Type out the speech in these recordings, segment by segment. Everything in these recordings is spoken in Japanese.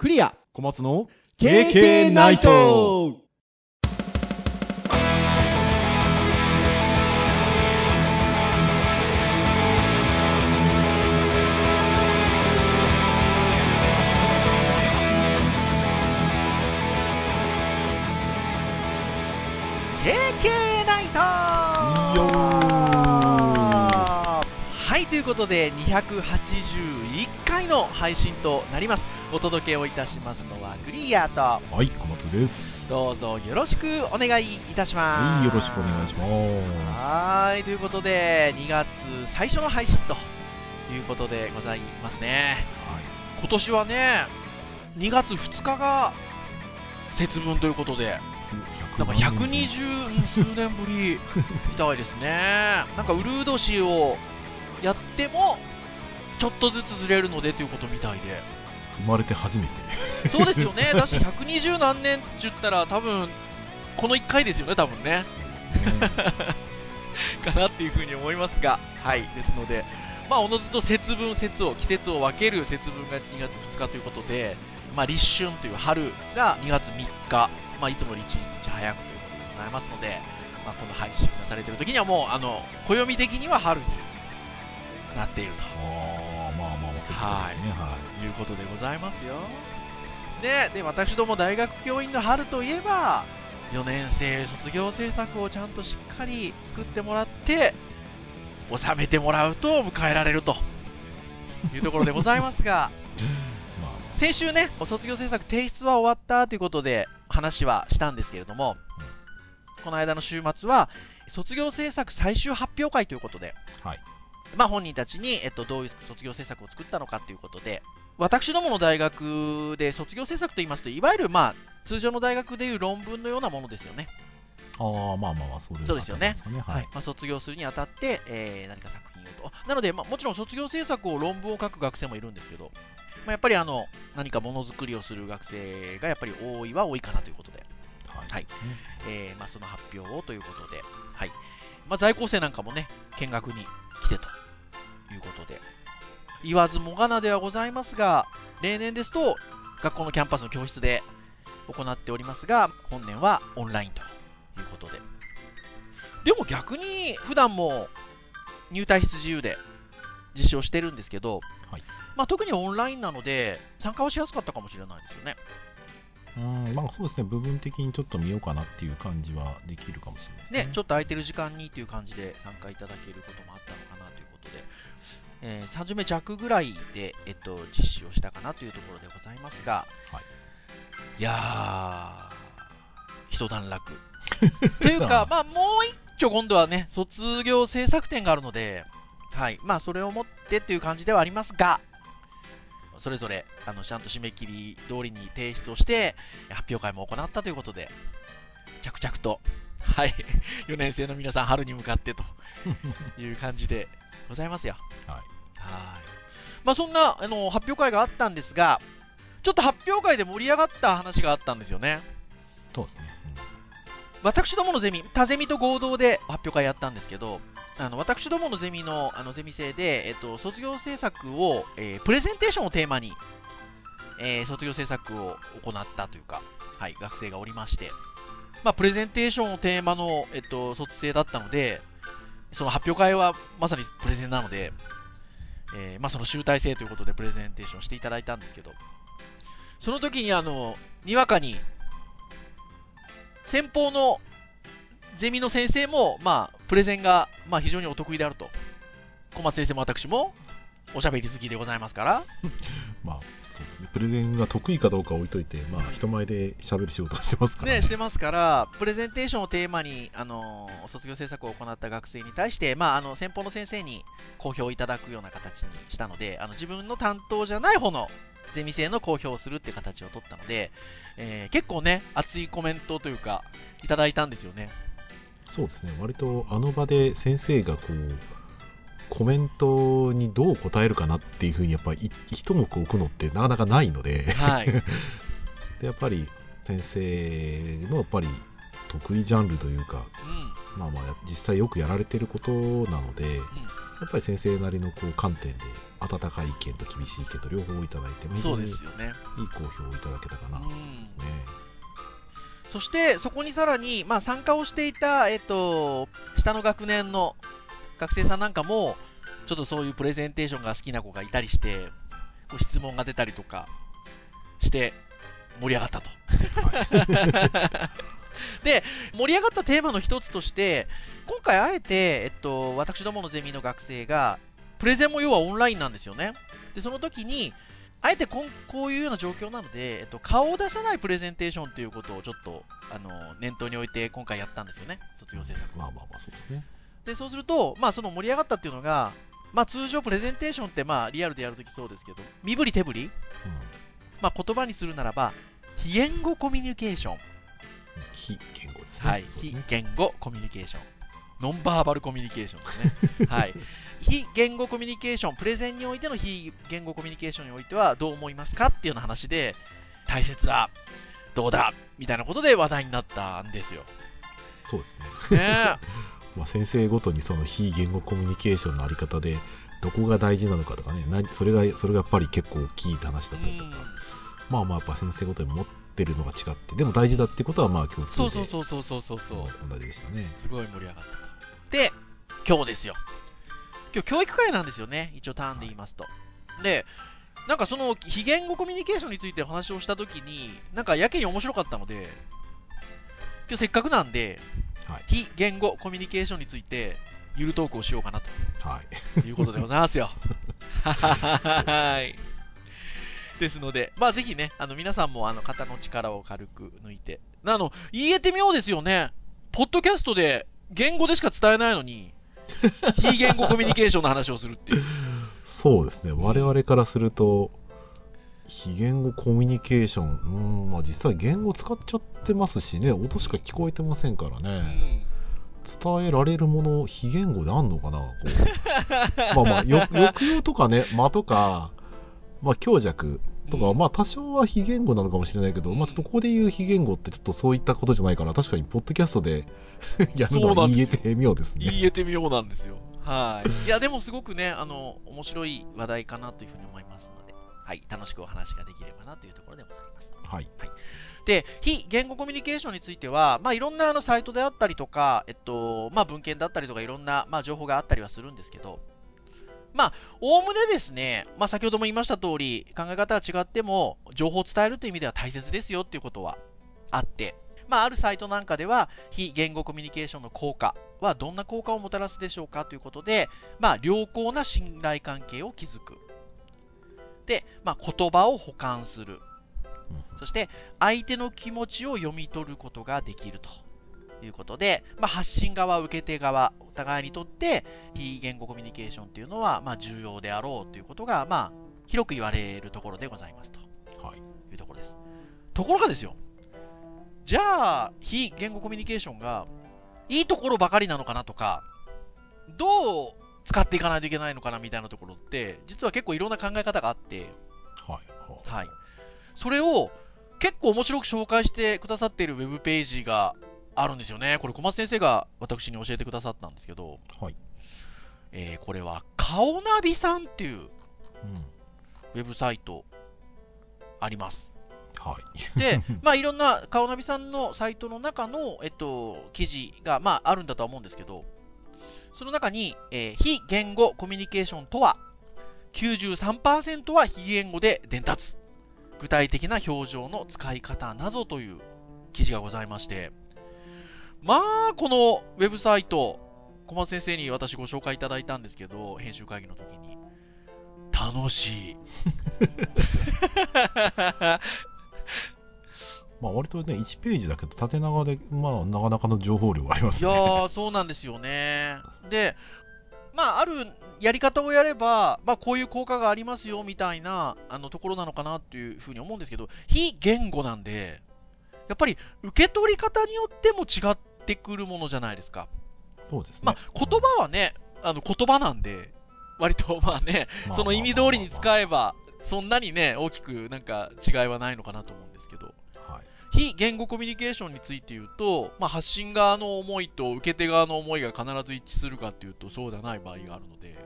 クリア。小松の KK ナイトいということで281回の配信となります。お届けをいたしますのはクリアと。はい小松です。どうぞよろしくお願いいたします。はいよろしくお願いします。はいということで2月最初の配信ということでございますね。はい。今年はね2月2日が節分ということでなんか120数年ぶりみたいですね。なんかウルード氏をやってもちょっとずつずれるのでということみたいで。生まれて初めてそうですよね。だし120何年って言ったら多分この1回ですよね、多分ね。かなっていうふうに思いますが、はい。ですので、まあおのずと節分節を季節を分ける節分が2月2日ということで、まあ立春という春が2月3日。まあ、いつもより1日早くということでございますので、まあ、この配信がされている時にはもう、あの、暦的には春になっていると。まあまあまあそういうことですね。はい。い。うことでございますよ。で、で、私ども大学教員の春といえば、4年生卒業制作をちゃんとしっかり作ってもらって、収めてもらうと迎えられると。いうところでございますが、まあ先週ね、卒業制作提出は終わったということで話はしたんですけれども、この間の週末は、卒業制作最終発表会ということで、はいまあ本人たちに、えっと、どういう卒業制作を作ったのかということで、私どもの大学で卒業制作と言いますと、いわゆるまあ通常の大学でいう論文のようなものですよね。ああまあまあまあそういうそうですよね。はい。まあ、卒業するにあたって、えー何か作品をと。なので、まあ、もちろん卒業制作を論文を書く学生もいるんですけど、まあ、やっぱりあの何かものづくりをする学生がやっぱり多いは多いかなということで、はい。はい。えーまあ、その発表をということで、はいまあ、在校生なんかもね、見学に来てということで、言わずもがなではございますが、例年ですと学校のキャンパスの教室で行っておりますが、本年はオンラインということで。でも逆に普段も入退室自由で実施をしてるんですけど、はいまあ、特にオンラインなので参加はしやすかったかもしれないですよね。うんまあそうですね。部分的にちょっと見ようかなっていう感じはできるかもしれないですね。ね、ちょっと空いてる時間にっていう感じで参加いただけることもあったのかなということで、えー30名弱ぐらいで、えっと、実施をしたかなというところでございますが、はい。いやー、一段落。というか、まあ、もう一丁今度はね、卒業制作展があるので、はい、まあ、それをもってっていう感じではありますが、それぞれあのちゃんと締め切り通りに提出をして、発表会も行ったということで、着々と、はい、4年生の皆さん、春に向かってと いう感じでございますよ。はいはいまあ、そんなあの発表会があったんですが、ちょっと発表会で盛り上がった話があったんですよね。そうですね私どものゼミ、他ゼミと合同で発表会やったんですけど、あの私どものゼミのあのゼミ生で、えっと、卒業制作を、えープレゼンテーションをテーマに、えー卒業制作を行ったというか、はい、学生がおりまして、まあ、プレゼンテーションをテーマの、えっと、卒生だったので、その発表会はまさにプレゼンなので、えーまあ、その集大成ということでプレゼンテーションしていただいたんですけど、その時にあの、にわかに、先方のゼミの先生も、まあ、プレゼンが、まあ、非常にお得意であると。小松先生も私も、おしゃべり好きでございますから、まあそうですね。プレゼンが得意かどうかは置いといてまあ人前で喋る仕事をしてますからね、してますから、プレゼンテーションをテーマに、あのー卒業制作を行った学生に対して、まあ、あの先方の先生に公表いただくような形にしたので、あの自分の担当じゃない方のゼミ生の公表をするっていう形を取ったので、えー結構ね、熱いコメントというか、いただいたんですよね。そうですね割とあの場で先生がこうコメントにどう答えるかなっていうふうにやっぱりい一目置くのってなかなかないのではい。でやっぱり先生のやっぱり得意ジャンルというかうん。まあまあ実際よくやられてることなのでやっぱり先生なりのこう観点で温かい意見と厳しい意見と両方いただいて非そうですよね。好評をいただけたかなと思いうんますね。そしてそこにさらに、まあ、参加をしていた、えっと、下の学年の学生さんなんかもちょっとそういうプレゼンテーションが好きな子がいたりしてこう質問が出たりとかして盛り上がったと。で盛り上がったテーマの一つとして今回あえて、えっと、私どものゼミの学生がプレゼンも要はオンラインなんですよね。でその時にあえてこんこういうような状況なので、えっと、顔を出さないプレゼンテーションということをちょっとあの念頭に置いて今回やったんですよね、卒業制作まあまあまあそうですね。でそうすると、まあ、その盛り上がったっていうのが、まあ、通常プレゼンテーションって、まあ、リアルでやるときそうですけど、身振り手振り、まあ、言葉にするならば、非言語コミュニケーション、非言語ですね。はい、非言語コミュニケーション、ノンバーバルコミュニケーションですね。はい非言語コミュニケーション、プレゼンにおいての非言語コミュニケーションにおいてはどう思いますかっていうような話で、大切だ、どうだ、みたいなことで話題になったんですよ。そうですね。ね えまあ、先生ごとにその非言語コミュニケーションのあり方でどこが大事なのかとかねなそれがそれがやっぱり結構大きい話だったりとか、まあまあやっぱ先生ごとに持ってるのが違ってでも大事だってことはまあ共通でそうそうそうそうそうそう同じでしたねすごい盛り上がったと。で、今日ですよ。今日教育会なんですよね、一応ターンで言いますと。で、なんかその非言語コミュニケーションについてお話をしたときに、なんかやけに面白かったので、今日せっかくなんで、はい非言語コミュニケーションについて、ゆるトークをしようかなとはいいうことでございますよ。はい。ですので、まあぜひね、あの皆さんもあの肩の力を軽く抜いて、あの、言えてみようですよね。ポッドキャストで言語でしか伝えないのに、非言語コミュニケーションの話をするっていう。そうですね。我々からすると非言語コミュニケーション。うんまあ実際言語使っちゃってますしね。音しか聞こえてませんからうね、ん伝えられるもの非言語であんのかなこう。まあまあよ抑揚とかね間とか、まあ、強弱とか、うん。まあ多少は非言語なのかもしれないけど、まあちょっとここで言う非言語ってちょっとそういったことじゃないから確かにポッドキャストで やるのそうなは言えんですよて妙ですね。言えてみようなんですよ。はい。いや、でもすごくね、あの、面白い話題かなというふうに思いますので、はい、楽しくお話ができればなというところでございます。はい、で、非言語コミュニケーションについては、まあ、いろんなあのサイトであったりとか、えっと、まあ、文献だったりとか、いろんな、まあ、情報があったりはするんですけど、まあ、おおむねですね、まあ、先ほども言いました通り、考え方が違っても、情報を伝えるという意味では大切ですよっていうことはあって、まあ、あるサイトなんかでは、非言語コミュニケーションの効果はどんな効果をもたらすでしょうかということで、まあ、良好な信頼関係を築く。で、まあ、言葉を補完する。そして、相手の気持ちを読み取ることができるということで、まあ、発信側、受け手側、お互いにとって非言語コミュニケーションというのは、まあ、重要であろうということが、まあ、広く言われるところでございますとはいいうところです。ところがですよ、じゃあ、非言語コミュニケーションがいいところばかりなのかなとか、どう使っていかないといけないのかなみたいなところって、実は結構いろんな考え方があって、はいはい、それを結構面白く紹介してくださっているウェブページがあるんですよね。これ小松先生が私に教えてくださったんですけど、はい。えーこれは顔ナビさんっていううん。ウェブサイトあります。はいで、まあいろんな顔ナビさんのサイトの中の、えっと、記事が、まあ、あるんだとは思うんですけど、その中に、えー非言語コミュニケーションとは、93%は非言語で伝達。具体的な表情の使い方などという記事がございまして、まあ、このウェブサイト、小松先生に私ご紹介いただいたんですけど、編集会議の時に、楽しい。まあ割とね1ページだけど縦長でまあなかなかの情報量がありますねいやー、そうなんですよね。で、まあ、あるやり方をやれば、まあ、こういう効果がありますよみたいなあのところなのかなっていうふうに思うんですけど、非言語なんで、やっぱり受け取り方によっても違ってくるものじゃないですか。そうですねまあ、言葉はね、あの言葉なんで、割と まあね、うんその意味通りに使えば、そんなにね、大きくなんか違いはないのかなと思う非言語コミュニケーションについて言うと、まあ、発信側の思いと受け手側の思いが必ず一致するかっていうとそうではない場合があるので、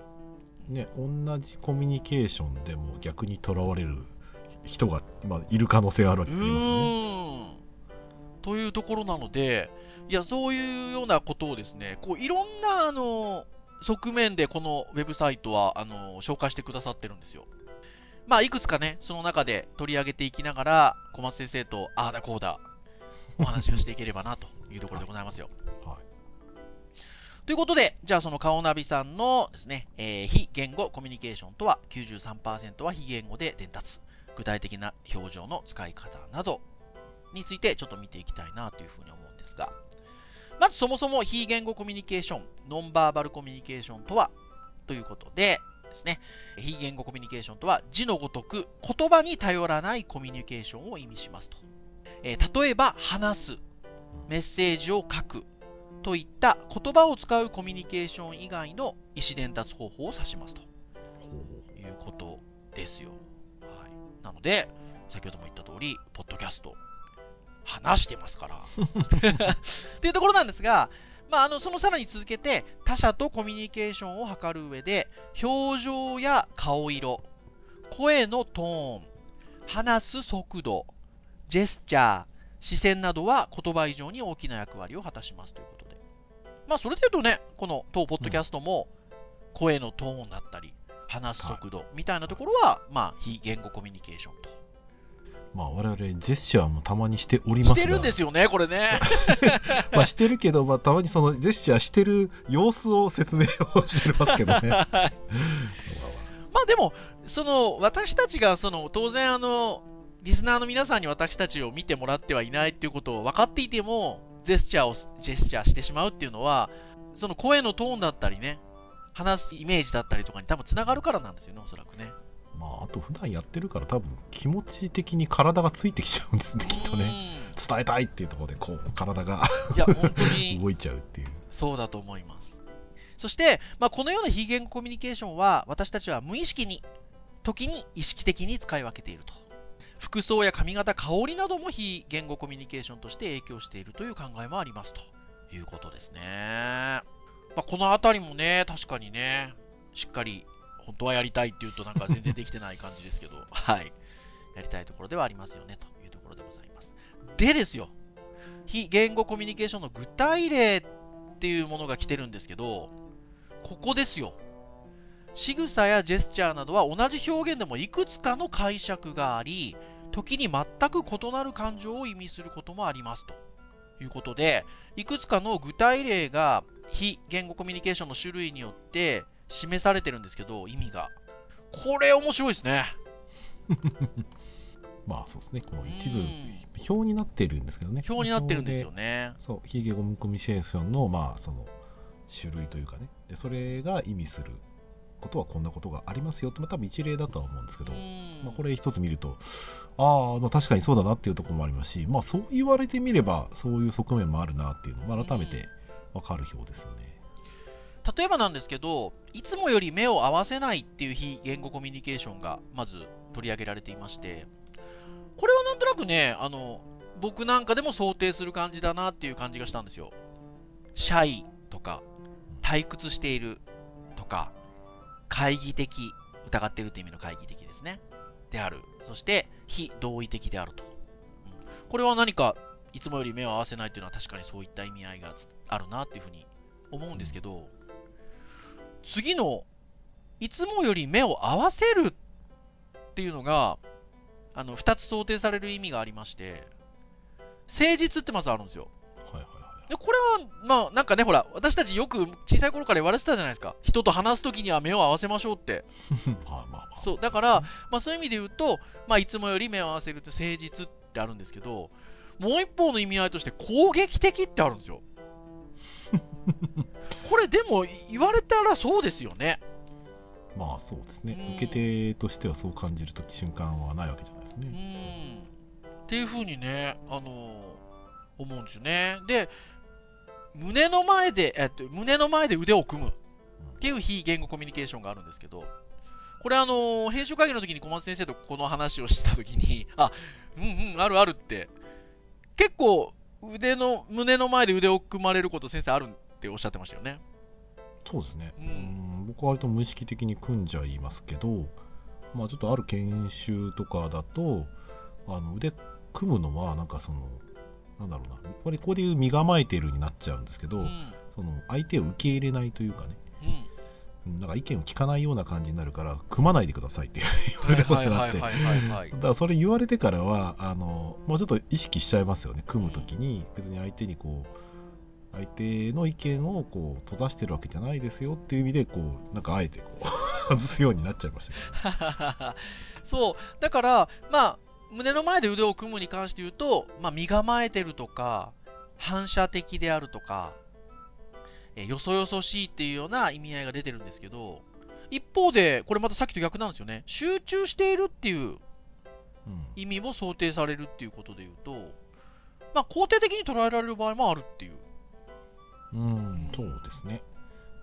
ね同じコミュニケーションでも逆にとらわれる人が、まあ、いる可能性があるわうけですね。ーんというところなので、いや、そういうようなことをですね、こういろんなあの側面でこのウェブサイトはあの紹介してくださってるんですよ。まあ、いくつかね、その中で取り上げていきながら、小松先生とああだこうだ、お話をしていければなというところでございますよ。はいということで、じゃあその顔ナビさんのですね、えー非言語コミュニケーションとは93%は非言語で伝達。具体的な表情の使い方などについてちょっと見ていきたいなというふうに思うんですが、まずそもそも非言語コミュニケーション、ノンバーバルコミュニケーションとは？ということでですね、非言語コミュニケーションとは字のごとく言葉に頼らないコミュニケーションを意味しますと。えー例えば話す、メッセージを書くといった言葉を使うコミュニケーション以外の意思伝達方法を指しますということですよ。はい、なので、先ほども言った通り、ポッドキャスト、話してますから。っていうところなんですが、まあ、あのそのさらに続けて、他者とコミュニケーションを図る上で、表情や顔色、声のトーン、話す速度、ジェスチャー、視線などは言葉以上に大きな役割を果たしますということで。まあ、それで言うとね、この当ポッドキャストも、声のトーンだったり、話す速度みたいなところは、まあ、非言語コミュニケーションと。まあ我々ジェスチャーもたまにしておりますがしてるんですよね、これね。まあしてるけど、まあ、たまにそのジェスチャーしてる様子を説明をしてますけどね。まあでも、その私たちがその当然あのリスナーの皆さんに私たちを見てもらってはいないっていうことを分かっていてもジェスチャーをジェスチャーしてしまうっていうのはその声のトーンだったりね話すイメージだったりとかに多分つながるからなんですよねおそらくねまああと普段やってるから多分気持ち的に体がついてきちゃうんですねきっとね。伝えたいっていうところでこう体がうんいや本当に。動いちゃうっていう。そうだと思います。そして、まあ、このような非言語コミュニケーションは私たちは無意識に時に意識的に使い分けていると。服装や髪型香りなども非言語コミュニケーションとして影響しているという考えもありますと。いうことですね、まあ、この辺りもね確かにねしっかり本当はやりたいっていうとなんか全然できてない感じですけど。はい。やりたいところではありますよねというところでございます。でですよ。非言語コミュニケーションの具体例っていうものが来てるんですけどここですよ。仕草やジェスチャーなどは同じ表現でもいくつかの解釈があり時に全く異なる感情を意味することもありますということでいくつかの具体例が非言語コミュニケーションの種類によって示されてるんですけど意味が。これ面白いですね。まあそうですね。この一部うん。表になってるんですけどね。表になってるんですよ表ねでそう非言語コミュニケーションのまあその種類というかね。でそれが意味することはこんなことがありますよって、まあ、多分一例だとは思うんですけど、うん。まあ、これ一つ見るとああ、まあ、確かにそうだなっていうところもありますし、まあ、そう言われてみればそういう側面もあるなっていうのを改めて分かる表ですよね。例えばなんですけどいつもより目を合わせないっていう非言語コミュニケーションがまず取り上げられていましてこれはなんとなくねあの僕なんかでも想定する感じだなっていう感じがしたんですよ。シャイとか退屈しているとか懐疑的疑ってるって意味の懐疑的ですね。である。そして非同意的であると、うん。これは何かいつもより目を合わせないっていうのは確かにそういった意味合いがあるなっていうふうに思うんですけど、次のいつもより目を合わせるっていうのがあの2つ想定される意味がありまして誠実ってまずあるんですよ。はいはいはい。でこれはまあなんかねほら私たちよく小さい頃から言われてたじゃないですか。人と話す時には目を合わせましょうって。まあまあまあ。そうだから、まあ、そういう意味で言うと、まあ、いつもより目を合わせるって誠実ってあるんですけどもう一方の意味合いとして攻撃的ってあるんですよ これでも言われたらそうですよね。まあそうですね。うん。受け手としてはそう感じる時瞬間はないわけじゃないですうね。ん。っていうふうにね、あのー思うんですよね。で、胸の前で、えっと、胸の前で腕を組む。っていう非言語コミュニケーションがあるんですけど、これあのー編集会議の時に小松先生とこの話をした時に、あ、うんうん、あるあるって、結構腕の、胸の前で腕を組まれること先生あるっておっしゃってましたよね。そうですね。ううんん僕は割と無意識的に組んじゃいますけど、まあ、ちょっとある研修とかだとあの腕組むのはなんかそのなんだろうなこれここでいう身構えてるになっちゃうんですけど、うん。その相手を受け入れないというかね。うん。うんなんか意見を聞かないような感じになるから組まないでくださいって 言われたことはいがあってだからそれ言われてからはあのもうちょっと意識しちゃいますよね組む時に。別に相手にこう相手の意見をこう閉ざしてるわけじゃないですよっていう意味でこうなんかあえてこう外すようになっちゃいましたけど。そう。だからまあ胸の前で腕を組むに関して言うと、まあ、身構えてるとか反射的であるとか、えーよそよそしいっていうような意味合いが出てるんですけど一方でこれまたさっきと逆なんですよね。集中しているっていううん。意味も想定されるっていうことで言うとまあ肯定的に捉えられる場合もあるっていううん、そうですね。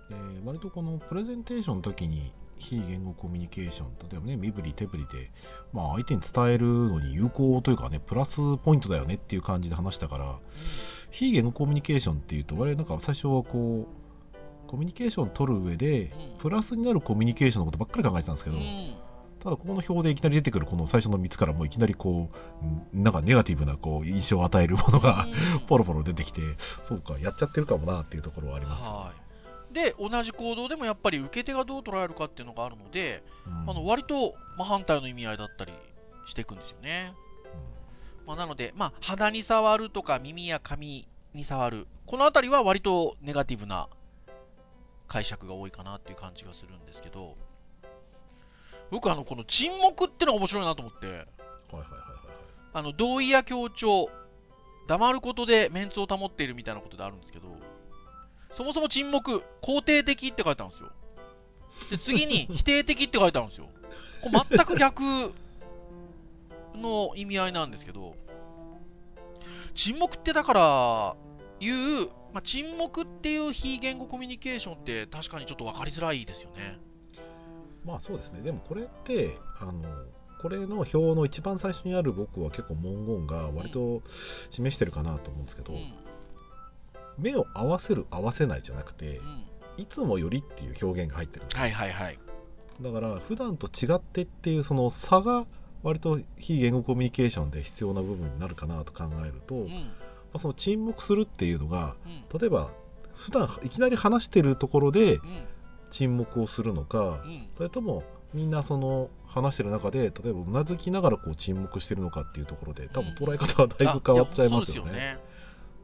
えー割とこのプレゼンテーションの時に非言語コミュニケーション、例えばね、身振り手振りで、まあ、相手に伝えるのに有効というかね、プラスポイントだよねっていう感じで話したから、非言語コミュニケーションっていうと、我々なんか最初はこう、コミュニケーションを取る上で、うん。プラスになるコミュニケーションのことばっかり考えてたんですけど、うんただここの表でいきなり出てくるこの最初の3つからもういきなりこう、んなんかネガティブなこう印象を与えるものが、うん。ポロポロ出てきて、そうか、やっちゃってるかもなっていうところはありますで同じ行動でもやっぱり受け手がどう捉えるかっていうのがあるので、うん。あの割と真反対の意味合いだったりしていくんですよね、まあ、なので、まあ、肌に触るとか耳や髪に触る。この辺りは割とネガティブな解釈が多いかなっていう感じがするんですけど僕あのこの沈黙ってのが面白いなと思って。はいはいはいはいあの同意や強調黙ることでメンツを保っているみたいなことであるんですけどそもそも沈黙肯定的って書いてあるんですよ。で次に 否定的って書いてあるんですよ。これ全く逆の意味合いなんですけど沈黙ってだからいう、まあ、沈黙っていう非言語コミュニケーションって確かにちょっと分かりづらいですよねまあそうですね。でもこれってあのこれの表の一番最初にある僕は結構文言が割と示してるかなと思うんですけど、うん。目を合わせる合わせないじゃなくてうん。いつもよりっていう表現が入ってるんですはいはいはい。だから普段と違ってっていうその差が割と非言語コミュニケーションで必要な部分になるかなと考えると、まうん。あその沈黙するっていうのがうん。例えば普段いきなり話してるところでうん沈黙をするのか、うん。それともみんなその話してる中で例えばうなずきながらこう沈黙してるのかっていうところで多分捉え方はだいぶ変わっちゃいますよね。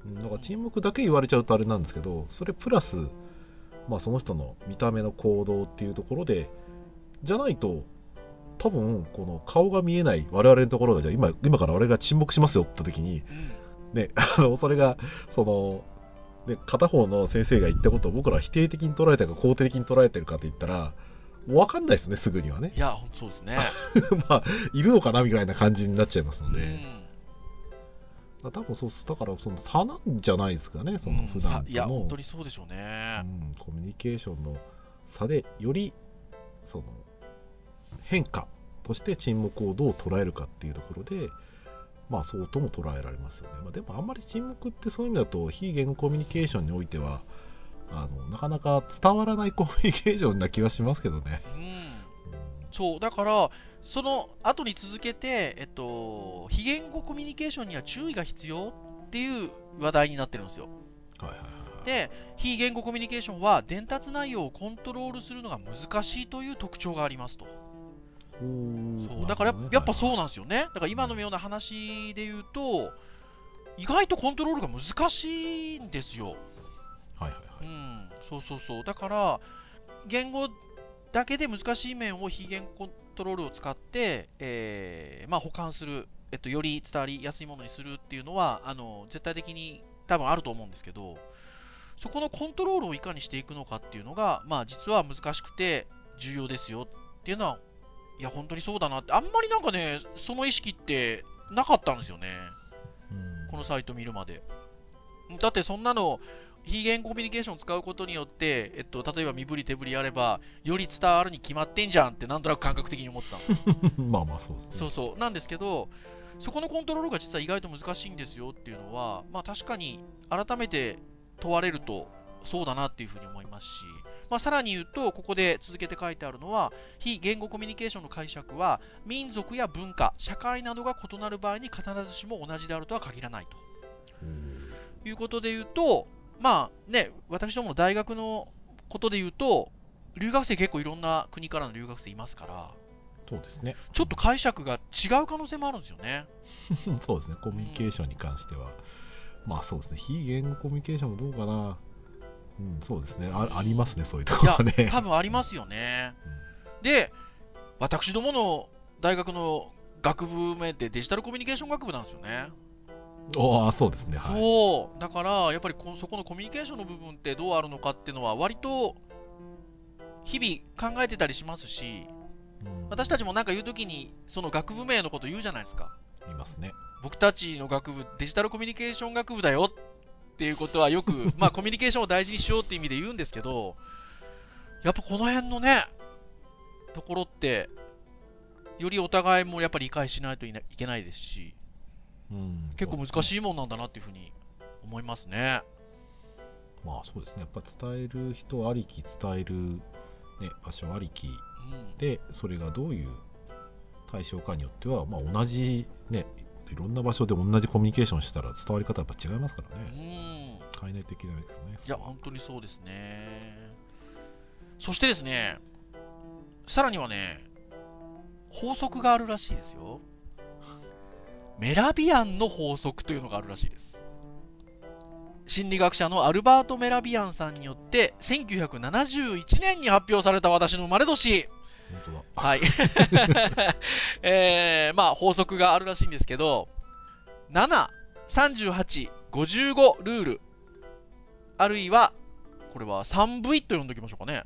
うん。だから沈黙だけ言われちゃうとあれなんですけどそれプラス、まあ、その人の見た目の行動っていうところでじゃないと多分この顔が見えない我々のところがじゃあ今今から俺が沈黙しますよって時にそうですよねねあのそれがそので片方の先生が言ったことを僕らは否定的に捉えたか肯定的に捉えてるかって言ったら分かんないですねすぐにはね。うんいやほんとそうですね。まあいるのかなみたいな感じになっちゃいますので、うん。多分そうっす。だからその差なんじゃないですかねその普段さいや本当にそうでしょうね。うん、コミュニケーションの差でよりその変化として沈黙をどう捉えるかっていうところでまあそうとも捉えられますよね、まあ、でもあんまり沈黙ってそういう意味だと非言語コミュニケーションにおいてはあのなかなか伝わらないコミュニケーションな気はしますけどね、うんうん。そうだからその後に続けてえっと非言語コミュニケーションには注意が必要っていう話題になってるんですよ。はいはいはいはい。で非言語コミュニケーションは伝達内容をコントロールするのが難しいという特徴がありますとそうだからややっぱそうななんですよね。だから今のような話で言うと意外とコントロールが難しいんですよ。はいはいはい。うん、そうそうそう。だから言語だけで難しい面を非言語コントロールを使って、えーまあ、保管する、えっと、より伝わりやすいものにするっていうのはあの絶対的に多分あると思うんですけどそこのコントロールをいかにしていくのかっていうのが、まあ、実は難しくて重要ですよっていうのはいや本当にそうだなってあんまりなんかねその意識ってなかったんですよね。うんこのサイト見るまで。だってそんなの非言語コミュニケーションを使うことによって、えっと、例えば身振り手振りやればより伝わるに決まってんじゃんってなんとなく感覚的に思ってたんですよ。まあまあそうですねそうそうなんですけどそこのコントロールが実は意外と難しいんですよっていうのはまあ確かに改めて問われるとそうだなっていうふうに思いますしまあ、さらに言うとここで続けて書いてあるのは非言語コミュニケーションの解釈は民族や文化社会などが異なる場合に必ずしも同じであるとは限らないと。いうことで言うとまあね私どもの大学のことで言うと留学生結構いろんな国からの留学生いますからそうですね。ちょっと解釈が違う可能性もあるんですよね。そうですね。コミュニケーションに関しては、まあそうですね。非言語コミュニケーションもどうかなうん。そうですね。あありますねそういうところはね。多分ありますよね。で私どもの大学の学部名ってデジタルコミュニケーション学部なんですよね。ああそうですね。はい。そう。だからやっぱりこそこのコミュニケーションの部分ってどうあるのかっていうのは割と日々考えてたりしますしうん。私たちも何か言う時にその学部名のこと言うじゃないですか。いますね。僕たちの学部デジタルコミュニケーション学部だよっていうことはよく まあコミュニケーションを大事にしようっていう意味で言うんですけどやっぱこの辺のねところってよりお互いもやっぱり理解しないといけないですしうん結構難いしいもんなんだなっていうふうに思いますね。まあそうですねやっぱ伝える人ありき伝える、ね、場所ありきうんでそれがどういう対象かによっては、まあ、同じねいろんな場所で同じコミュニケーションしたら伝わり方やっぱ違いますからうねん変えないといけないですねいや、本当にそうですね。そしてですね、さらにはね、法則があるらしいですよ。メラビアンの法則というのがあるらしいです。心理学者のアルバート・メラビアンさんによって1971年に発表された私の生まれ年はい。えー、まあ法則があるらしいんですけど、7、38、55ルール、あるいは、これは 3V と呼んでおきましょうかね。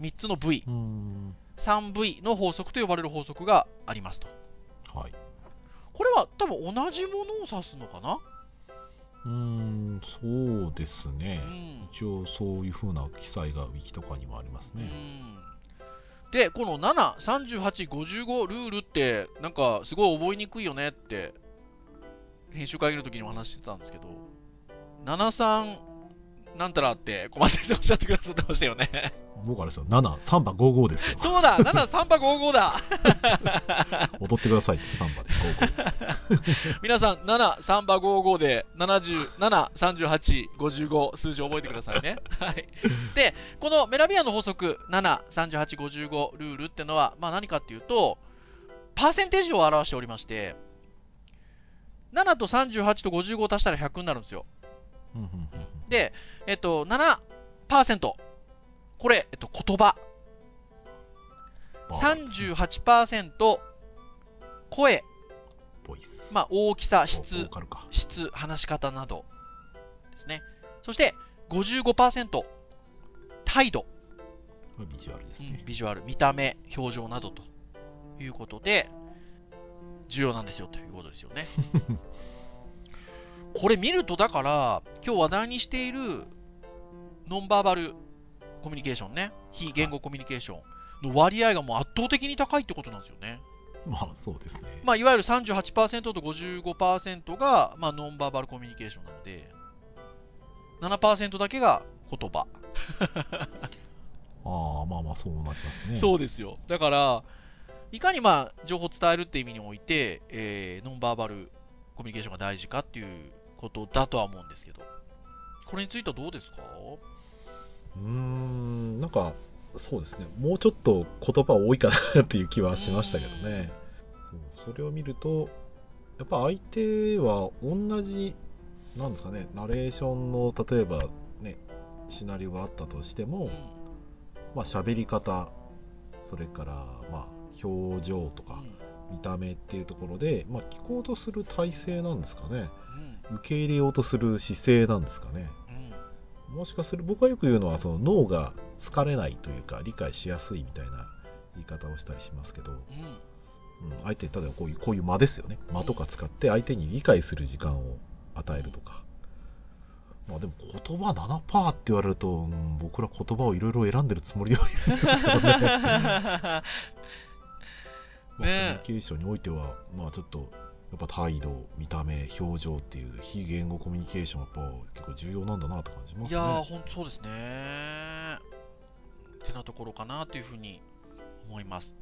3つの V、うーん。3V の法則と呼ばれる法則がありますと。はい。これは多分同じものを指すのかな？うーんそうですね。うん。一応そういう風な記載がウィキとかにもありますね。うんでこの73855ルールってなんかすごい覚えにくいよねって編集会議の時にお話してたんですけど73なんたらって小松先生おっしゃってくださってましたよね。僕あれですよ。7サンバ55ですよ。そうだ73波55だ。踊ってくださいってサンバで55皆さん73波55で773855数字覚えてくださいね。はい。でこのメラビアンの法則73855ルールってのは、まあ、何かっていうとパーセンテージを表しておりまして7と38と55を足したら100になるんですよ。で、えっと、7%これ、えっと、言葉。38%声、ボイス。まあ、大きさ質。質話し方などですね。そして55%態度、ビジュアルですね、うんビジュアル。見た目表情などということで重要なんですよということですよね。これ見るとだから今日話題にしているノンバーバルコミュニケーションね。非言語コミュニケーション。の割合がもう圧倒的に高いってことなんですよね。まあそうですね、まあ、いわゆる38%と55%が、まあ、ノンバーバルコミュニケーションなので。7%だけが言葉、ああまあまあそうなりますね。そうですよ。だからいかにまあ情報を伝えるって意味において、えーノンバーバルコミュニケーションが大事かっていうことだとは思うんですけど。これについてはどうですか？うーんなんかそうですね。もうちょっと言葉多いかなっていう気はしましたけどね。そうそれを見るとやっぱ相手は同じなんですかねナレーションの例えばねシナリオがあったとしても、うん。まあ喋り方それからまあ表情とか見た目っていうところで、まあ、聞こうとする体勢なんですかね。うん。受け入れようとする姿勢なんですかね。うんもしかする僕がよく言うのはその脳が疲れないというか理解しやすいみたいな言い方をしたりしますけど、うん、うん相手例えばこういうこういう間ですよね。間とか使って相手に理解する時間を与えるとか、まあでも言葉7%って言われると、うん僕ら言葉をいろいろ選んでるつもりではいるんですけどね。まあコミュねニケーションにおいてはまあちょっとやっぱ態度見た目表情っていう非言語コミュニケーションやっぱ結構重要なんだなと感じますね。いやーほんそうですね。てなところかなというふうに思います。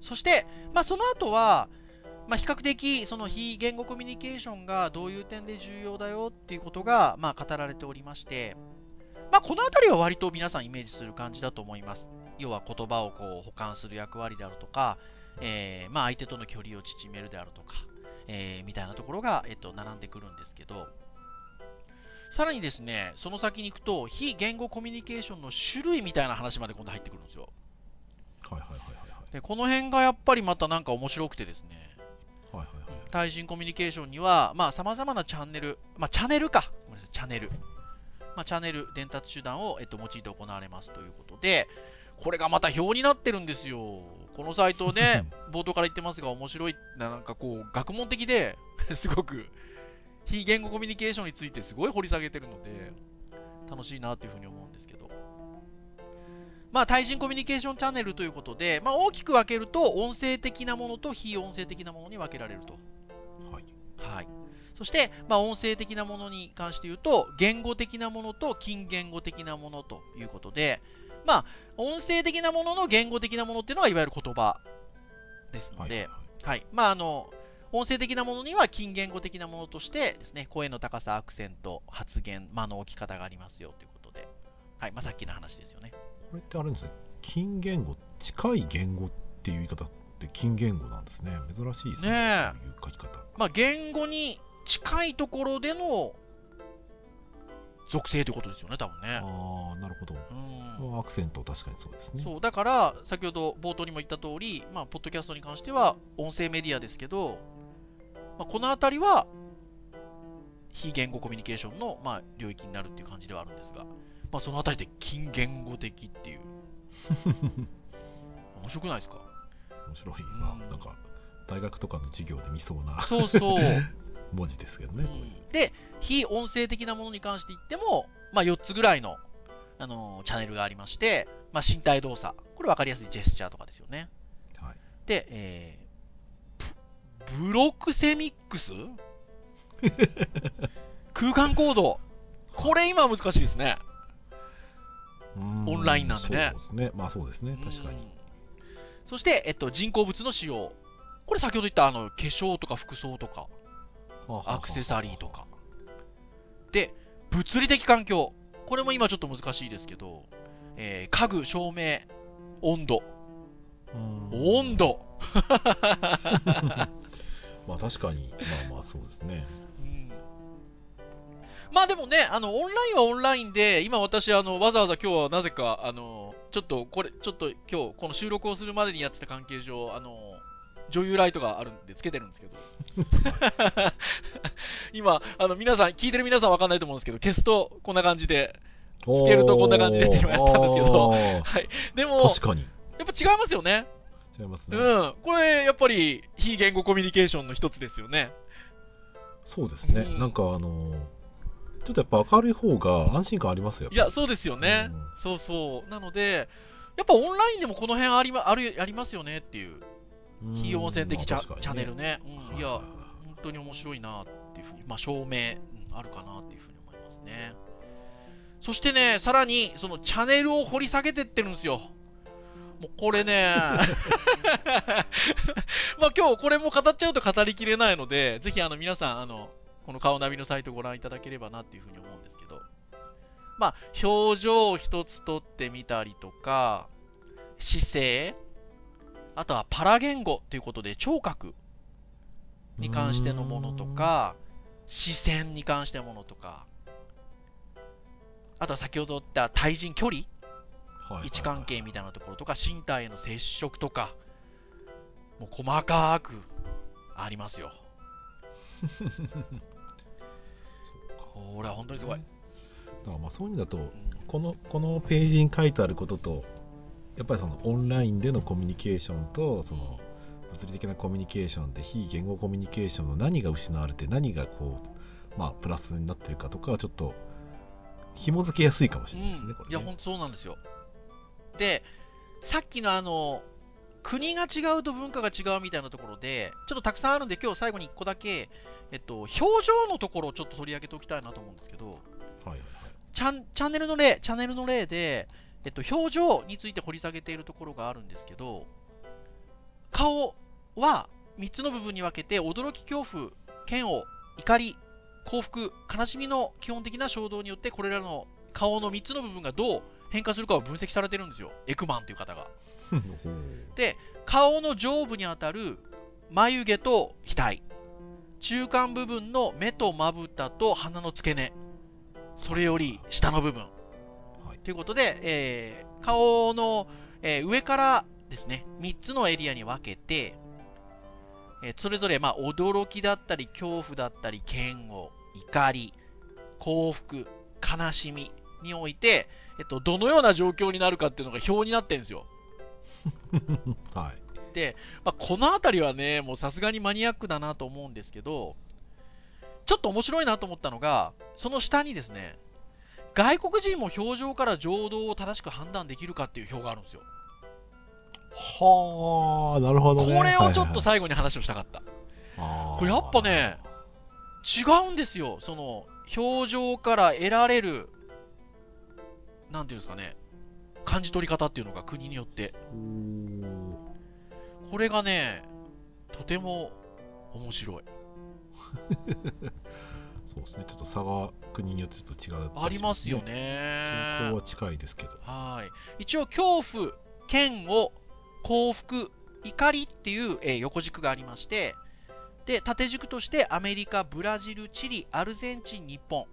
そして、まあ、その後は、まあ、比較的その非言語コミュニケーションがどういう点で重要だよっていうことが、まあ、語られておりまして、まあ、この辺りは割と皆さんイメージする感じだと思います。要は言葉をこう補完する役割であるとか、えーまあ、相手との距離を縮めるであるとか、えーみたいなところが、えっと、並んでくるんですけどさらにですねその先に行くと非言語コミュニケーションの種類みたいな話まで今度入ってくるんですよ。はいはいはいはいでこの辺がやっぱりまたなんか面白くてですね。はいはいはい。対人コミュニケーションにはまあ様々なチャンネルまあチャンネルか。ごめんなさいチャンネル。まあチャンネル伝達手段を、えっと、用いて行われますということでこれがまた表になってるんですよこのサイトね冒頭から言ってますが面白いななんかこう学問的で すごく非言語コミュニケーションについてすごい掘り下げてるので楽しいなというふうに思うんですけど。まあ対人コミュニケーションチャンネルということで、まあ、大きく分けると音声的なものと非音声的なものに分けられると。はい。はい、そして、まあ、音声的なものに関して言うと言語的なものと近言語的なものということで、まあ、音声的なものの言語的なものっていうのはいわゆる言葉ですので、はいまあ、あの音声的なものには近言語的なものとしてですね声の高さアクセント発言間の置き方がありますよということで、はい。まあ、さっきの話ですよね。これってあれですね近言語近い言語っていう言い方って近言語なんですね。珍しいですね。ねいう書き方。まあ、言語に近いところでの属性ということですよね多分ね。ああなるほど。うん。アクセント確かにそうですね。そう。だから先ほど冒頭にも言った通り、まあ、ポッドキャストに関しては音声メディアですけど、まあ、この辺りは非言語コミュニケーションの、まあ、領域になるっていう感じではあるんですが、まあ、その辺りで近言語的っていう。面白くないですか？面白い。うん。まあなんか大学とかの授業で見そうな。そうそう、文字ですけどね、で非音声的なものに関して言っても、まあ、4つぐらいの、あのーチャンネルがありまして、まあ、身体動作。これ分かりやすいジェスチャーとかですよね。はい。で、えーブブロクセミックス？空間行動。これ今は難しいですね。オンラインなんでね。そうですね。まあそうですね。確かに。うんそして、えっと、人工物の使用。これ先ほど言ったあの化粧とか服装とかアクセサリーとか。で物理的環境。これも今ちょっと難しいですけど、えー家具照明温度。うん。温度。まあ確かに。まあまあそうですね。うん。まあでもね、あのオンラインはオンラインで、今私、あのわざわざ今日はなぜか、あのちょっとこれ、ちょっと今日この収録をするまでにやってた関係上、あの女優ライトがあるんでつけてるんですけど、今、あの皆さん、聞いてる皆さんわかんないと思うんですけど、消すとこんな感じで、つけるとこんな感じでっていうのをやったんですけど。はい、でも、確かに。やっぱ違いますよね。違いますね、うん、これ、やっぱり非言語コミュニケーションの一つですよね。そうですね、うん。なんかあのちょっとやっぱ明るい方が安心感ありますよ。いや、そうですよね。うん。そうそう。なので、やっぱオンラインでもこの辺あり,、ま、あるありますよねっていう、うん非音声的チャ,、まあ確かにチャンネルね。うん、いや、本当に面白いなっていうふうに、まあ、証明、うんあるかなっていうふうに思いますね。そしてね、さらに、そのチャンネルを掘り下げてってるんですよ。もうこれね、まあ今日これも語っちゃうと語りきれないので、ぜひあの皆さん、あの、この顔ナビのサイトご覧いただければなっていうふうに思うんですけど、まあ、表情を一つ取ってみたりとか、姿勢、あとはパラ言語ということで聴覚に関してのものとか、視線に関してのものとか、あとは先ほど言った対人距離、はいはいはい位置関係みたいなところとか、身体への接触とか、もう細かくありますよ。これは本当にすごい。だからまあそういう意味だとうんこのこのページに書いてあることとやっぱりそのオンラインでのコミュニケーションとその物理的なコミュニケーションで非言語コミュニケーションの何が失われて何がこうまあプラスになってるかとかはちょっと紐付けやすいかもしれないですね、こいや、れね。本当そうなんですよ。で、さっきのあの、国が違うと文化が違うみたいなところで、ちょっとたくさんあるんで、今日最後に1個だけ、えっと、表情のところをちょっと取り上げておきたいなと思うんですけど、はいはいはい。チャンチャンネルの例、チャンネルの例で、えっと、表情について掘り下げているところがあるんですけど、顔は3つの部分に分けて、驚き、恐怖、嫌悪、怒り、幸福、悲しみの基本的な衝動によって、これらの顔の3つの部分がどう変化するかを分析されてるんですよ。エクマンという方が。で、顔の上部にあたる眉毛と額、中間部分の目とまぶたと鼻の付け根、それより下の部分。はいということで、えー顔の、えー上からですね、3つのエリアに分けて、えーそれぞれ、まあ、驚きだったり、恐怖だったり、嫌悪、怒り、幸福、悲しみにおいて、えっと、どのような状況になるかっていうのが表になってるんですよ。はい。まあ、この辺りはね、もうさすがにマニアックだなと思うんですけど、ちょっと面白いなと思ったのが、その下にですね、外国人も表情から情動を正しく判断できるかっていう表があるんですよ。はあ、なるほどね。これをちょっとはいはい最後に話をしたかった。あーこれやっぱね、違うんですよ。その、表情から得られる、なんていうんですかね、感じ取り方っていうのが国によって。これがね、とても面白い。そうですね。ちょっと差が国によってちょっと違う、ありますよ。傾ね向。は近いですけど。はい。一応、恐怖、嫌悪、幸福、怒りっていう、えー横軸がありまして、で、縦軸としてアメリカ、ブラジル、チリ、アルゼンチン、日本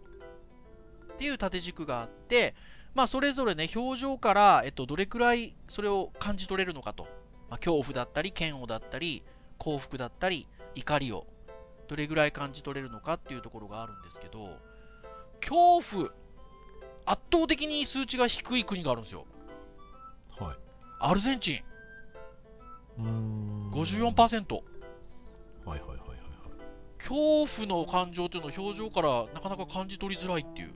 っていう縦軸があって、まあ、それぞれね、表情から、えっと、どれくらいそれを感じ取れるのかと。まあ、恐怖だったり、嫌悪だったり、幸福だったり、怒りをどれぐらい感じ取れるのかっていうところがあるんですけど、恐怖、圧倒的に数値が低い国があるんですよ。はい。アルゼンチン、うーん。54%。はいはいはいはいはい。恐怖の感情というのを表情からなかなか感じ取りづらいっていう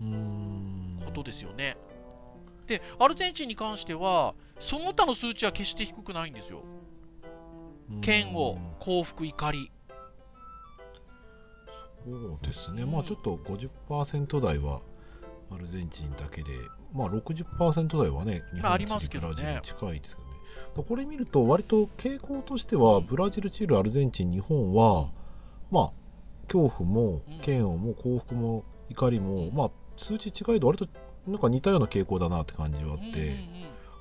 うーん。ことですよね。で、アルゼンチンに関しては、その他の数値は決して低くないんですよ。嫌悪、幸福、怒り。そうですね、うん。まあちょっと50%台はアルゼンチンだけで、まあ60%台はね、日本、まあありますけどね。ブラジルに近いですけどね。これ見ると、割と傾向としては、ブラジル、チリ、アルゼンチン、日本は、まあ、恐怖もうん。嫌悪も幸福も怒りも、うんまあ、数値違いで割となんか似たような傾向だなって感じはあって、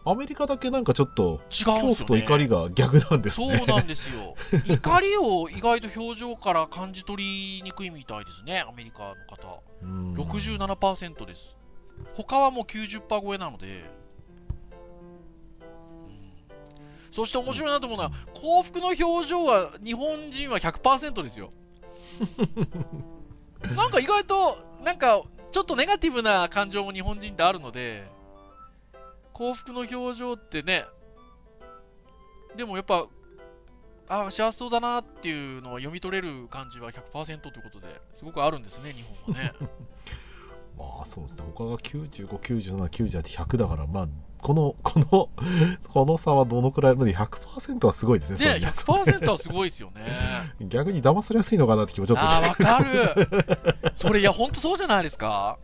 アメリカだけなんかちょっと、恐。怖と怒りが逆なんですね。そうなんですよ。怒りを意外と表情から感じ取りにくいみたいですね、アメリカの方。うん67%です。他はもう90%超えなので。うんそして面白いなと思うのは、幸福の表情は日本人は100%ですよ。なんか意外と、なんかちょっとネガティブな感情も日本人ってあるので、幸福の表情ってね、でもやっぱ、あ幸せそうだなっていうのは読み取れる感じは100%ということですごくあるんですね、日本はね。まあそうですね他が95、97、98、100だから、まあ、この、この、この差はどのくらいなので、100%はすごいですね。ね100%はすごいですよね。逆に騙されやすいのかなって気もちょっとああ、わかる。それ、いや、ほんとそうじゃないですか。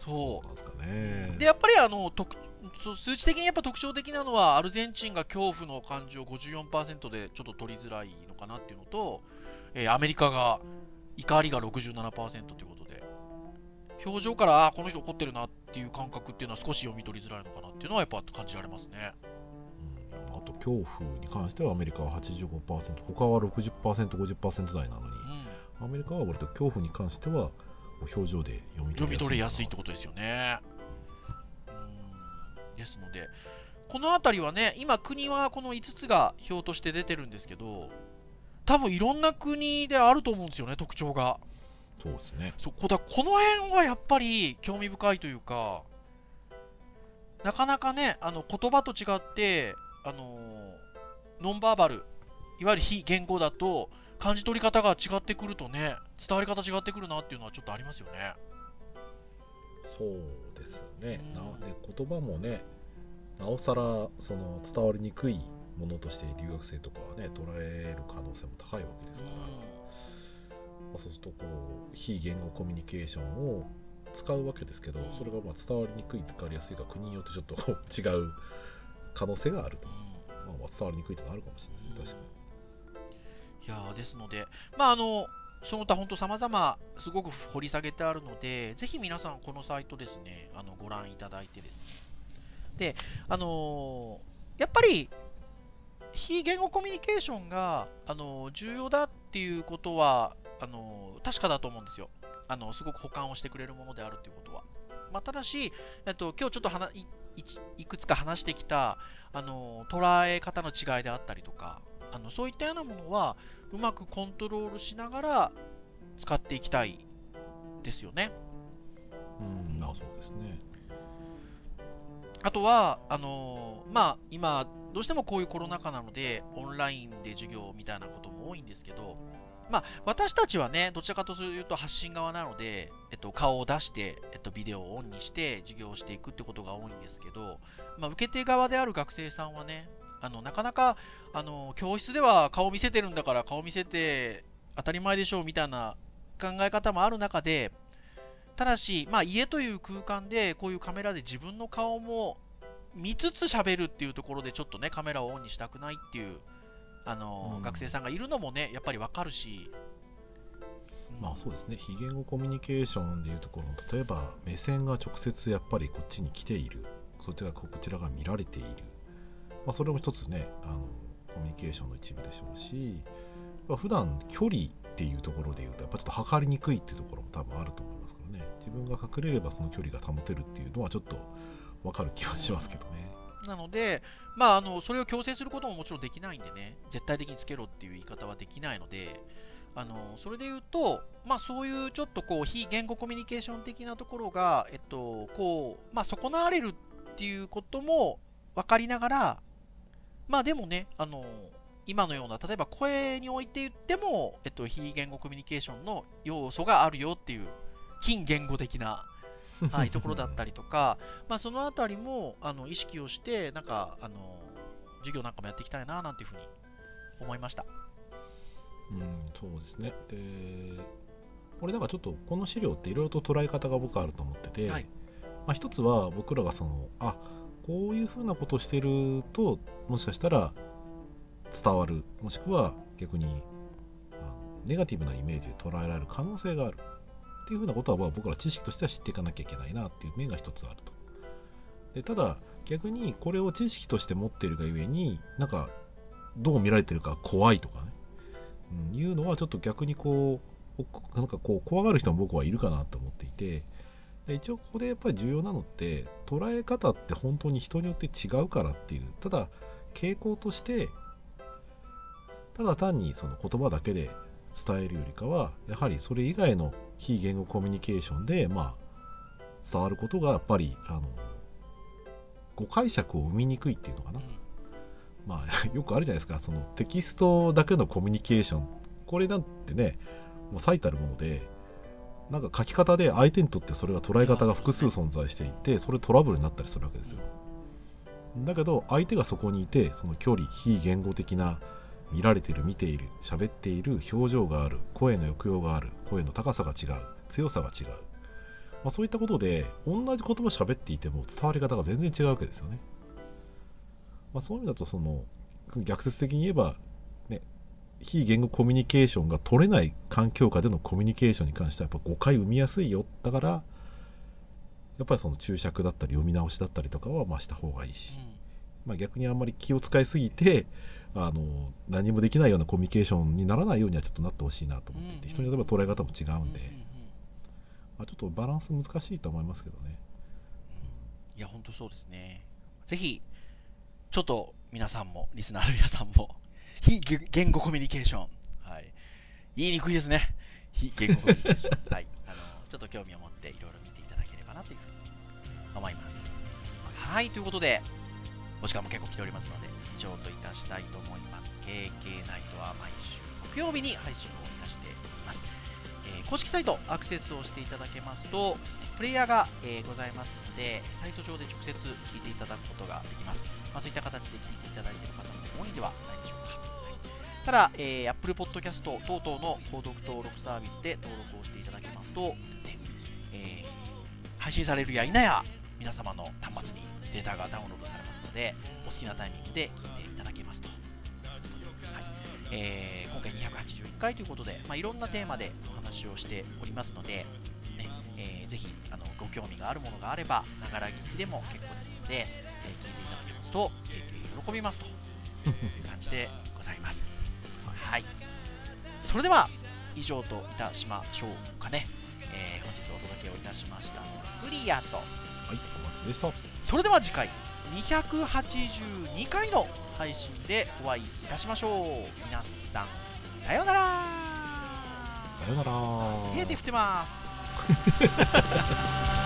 そなんですかねう。。で、やっぱりあの特数値的にやっぱ特徴的なのは、アルゼンチンが恐怖の感情54%でちょっと取りづらいのかなっていうのと、えーアメリカが怒りが67%ということで、表情から、あーこの人怒ってるなっていう感覚っていうのは少し読み取りづらいのかなっていうのはやっぱ感じられますね。うんあと、恐怖に関してはアメリカは85%、他は60%、50%台なのに、うんアメリカは割と恐怖に関しては、表情で読み取読み取れりやすいかな。やすいってことですよね。うんですので、この辺りはね、今、国はこの5つが表として出てるんですけど、多分いろんな国であると思うんですよね、特徴が。そうですね。そこだこの辺はやっぱり興味深いというか、なかなかね、あの言葉と違って、あのーノンバーバル、いわゆる非言語だと、感じ取り方が違ってくるとね、伝わり方違ってくるなっていうのはちょっとありますよね。そうですね。うん。なで言葉もね、なおさらその伝わりにくいものとして留学生とかはね、捉える可能性も高いわけですから、まあそうするとこう非言語コミュニケーションを使うわけですけど、それがまあ伝わりにくい使われやすいか国によってちょっと違う可能性があると、まあ、まあ伝わりにくいってのあるかもしれないですね。確かに。いやですのでまああのその他本当様々すごく掘り下げてあるのでぜひ皆さんこのサイトですねあのご覧いただいてですね。であのー、やっぱり非言語コミュニケーションが、あの重要だっていうことはあの確かだと思うんですよ。あのすごく保管をしてくれるものであるということは、まあ、ただし、えっと、今日ちょっといいくつか話してきたあの捉え方の違いであったりとかあのそういったようなものはうまくコントロールしながら使っていきたいですよね。うん、まあそうですね。あとは、あのー、まあ、今、どうしてもこういうコロナ禍なので、オンラインで授業みたいなことも多いんですけど、まあ、私たちはね、どちらかというと発信側なので、えっと、顔を出して、えっと、ビデオをオンにして授業をしていくってことが多いんですけど、まあ、受け手側である学生さんはね、あのなかなかあの教室では顔見せてるんだから顔見せて当たり前でしょうみたいな考え方もある中で、ただし、まあ、家という空間でこういうカメラで自分の顔も見つつ喋るっていうところでちょっとねカメラをオンにしたくないっていうあの、うん、学生さんがいるのもねやっぱりわかるし、まあそうですね。非言語コミュニケーションでいうところ例えば目線が直接やっぱりこっちに来ている。そちらこちらが見られている、まあ、それも一つねあのコミュニケーションの一部でしょうし、まあ、普段距離っていうところでいうとやっぱちょっと測りにくいっていうところも多分あると思いますからね自分が隠れればその距離が保てるっていうのはちょっと分かる気はしますけどね。なので、まあ、あのそれを強制することももちろんできないんでね、絶対的につけろっていう言い方はできないので、あのそれで言うと、まあ、そういうちょっとこう非言語コミュニケーション的なところが、えっとこうまあ、損なわれるっていうことも分かりながら、まあでもね、あの今のような、例えば声において言っても、えっと、非言語コミュニケーションの要素があるよっていう、近言語的な、はい、ところだったりとか、まあ、そのあたりもあの意識をして、なんかあの授業なんかもやっていきたいななんていうふうに思いました。うん、そうですね。で、これなんかちょっとこの資料っていろいろと捉え方が僕あると思ってて、はい、まあ、一つは僕らがその、あこういうふうなことをしてると、もしかしたら伝わる、もしくは逆にネガティブなイメージで捉えられる可能性がある。っていうふうなことは僕ら知識としては知っていかなきゃいけないなっていう面が一つあると。でただ逆にこれを知識として持っているがゆえになんかどう見られてるか怖いとかね、うん、いうのはちょっと逆にこうなんかこう怖がる人も僕はいるかなと思っていて一応ここでやっぱり重要なのって捉え方って本当に人によって違うからっていう。ただ傾向としてただ単にその言葉だけで伝えるよりかはやはりそれ以外の非言語コミュニケーションで、まあ、伝わることがやっぱりあの誤解釈を生みにくいっていうのかな、まあ、よくあるじゃないですか。そのテキストだけのコミュニケーション。これなんてねもう最たるものでなんか書き方で相手にとってそれが捉え方が複数存在していてそれトラブルになったりするわけですよ。だけど相手がそこにいてその距離非言語的な見られてる見ている喋っている表情がある声の抑揚がある声の高さが違う強さが違う、まあ、そういったことで同じ言葉喋っていても伝わり方が全然違うわけですよね、まあ、そういう意味だとその逆説的に言えば、非言語コミュニケーションが取れない環境下でのコミュニケーションに関してはやっぱ誤解生みやすいよ。だからやっぱりその注釈だったり読み直しだったりとかはまあした方がいいし、まあ、逆にあんまり気を使いすぎてあの何もできないようなコミュニケーションにならないようにはちょっとなってほしいなと思っていて、人によっては捉え方も違うんで、まあ、ちょっとバランス難しいと思いますけどね。うん、いや、本当そうですね。ぜひ、ちょっと皆さんも、リスナーの皆さんも、非言語コミュニケーション、はい、言いにくいですね。非言語コミュニケーション、はい、あのちょっと興味を持っていろいろ見ていただければなというふうに思います。はい、ということで、お時間も結構来ておりますので、以上といたしたいと思います。KK ナイトは毎週木曜日に配信をいたしています。えー、公式サイトアクセスをしていただけますと、プレイヤーが、えー、ございますので、サイト上で直接聞いていただくことができます。まあ、そういった形で聞いていただいている方も多いんではないでしょうか。ただ、えー、Apple Podcast 等々の購読登録サービスで登録をしていただけますとですね、えー、配信されるや否や皆様の端末にデータがダウンロードされますのでお好きなタイミングで聞いていただけますと、はいえー今回281回ということで、まあ、いろんなテーマでお話をしておりますので、ねえーぜひあのご興味があるものがあればながら聞きでも結構ですので、えー聞いていただけますと、えー喜びますという感じでございます。はい、それでは以上といたしましょうかね。えー本日お届けをいたしましたのはクリアと、はいお待ちでしたそれでは次回282回の配信でお会いいたしましょう。皆さん、さようならさよならすげえ手振ってます。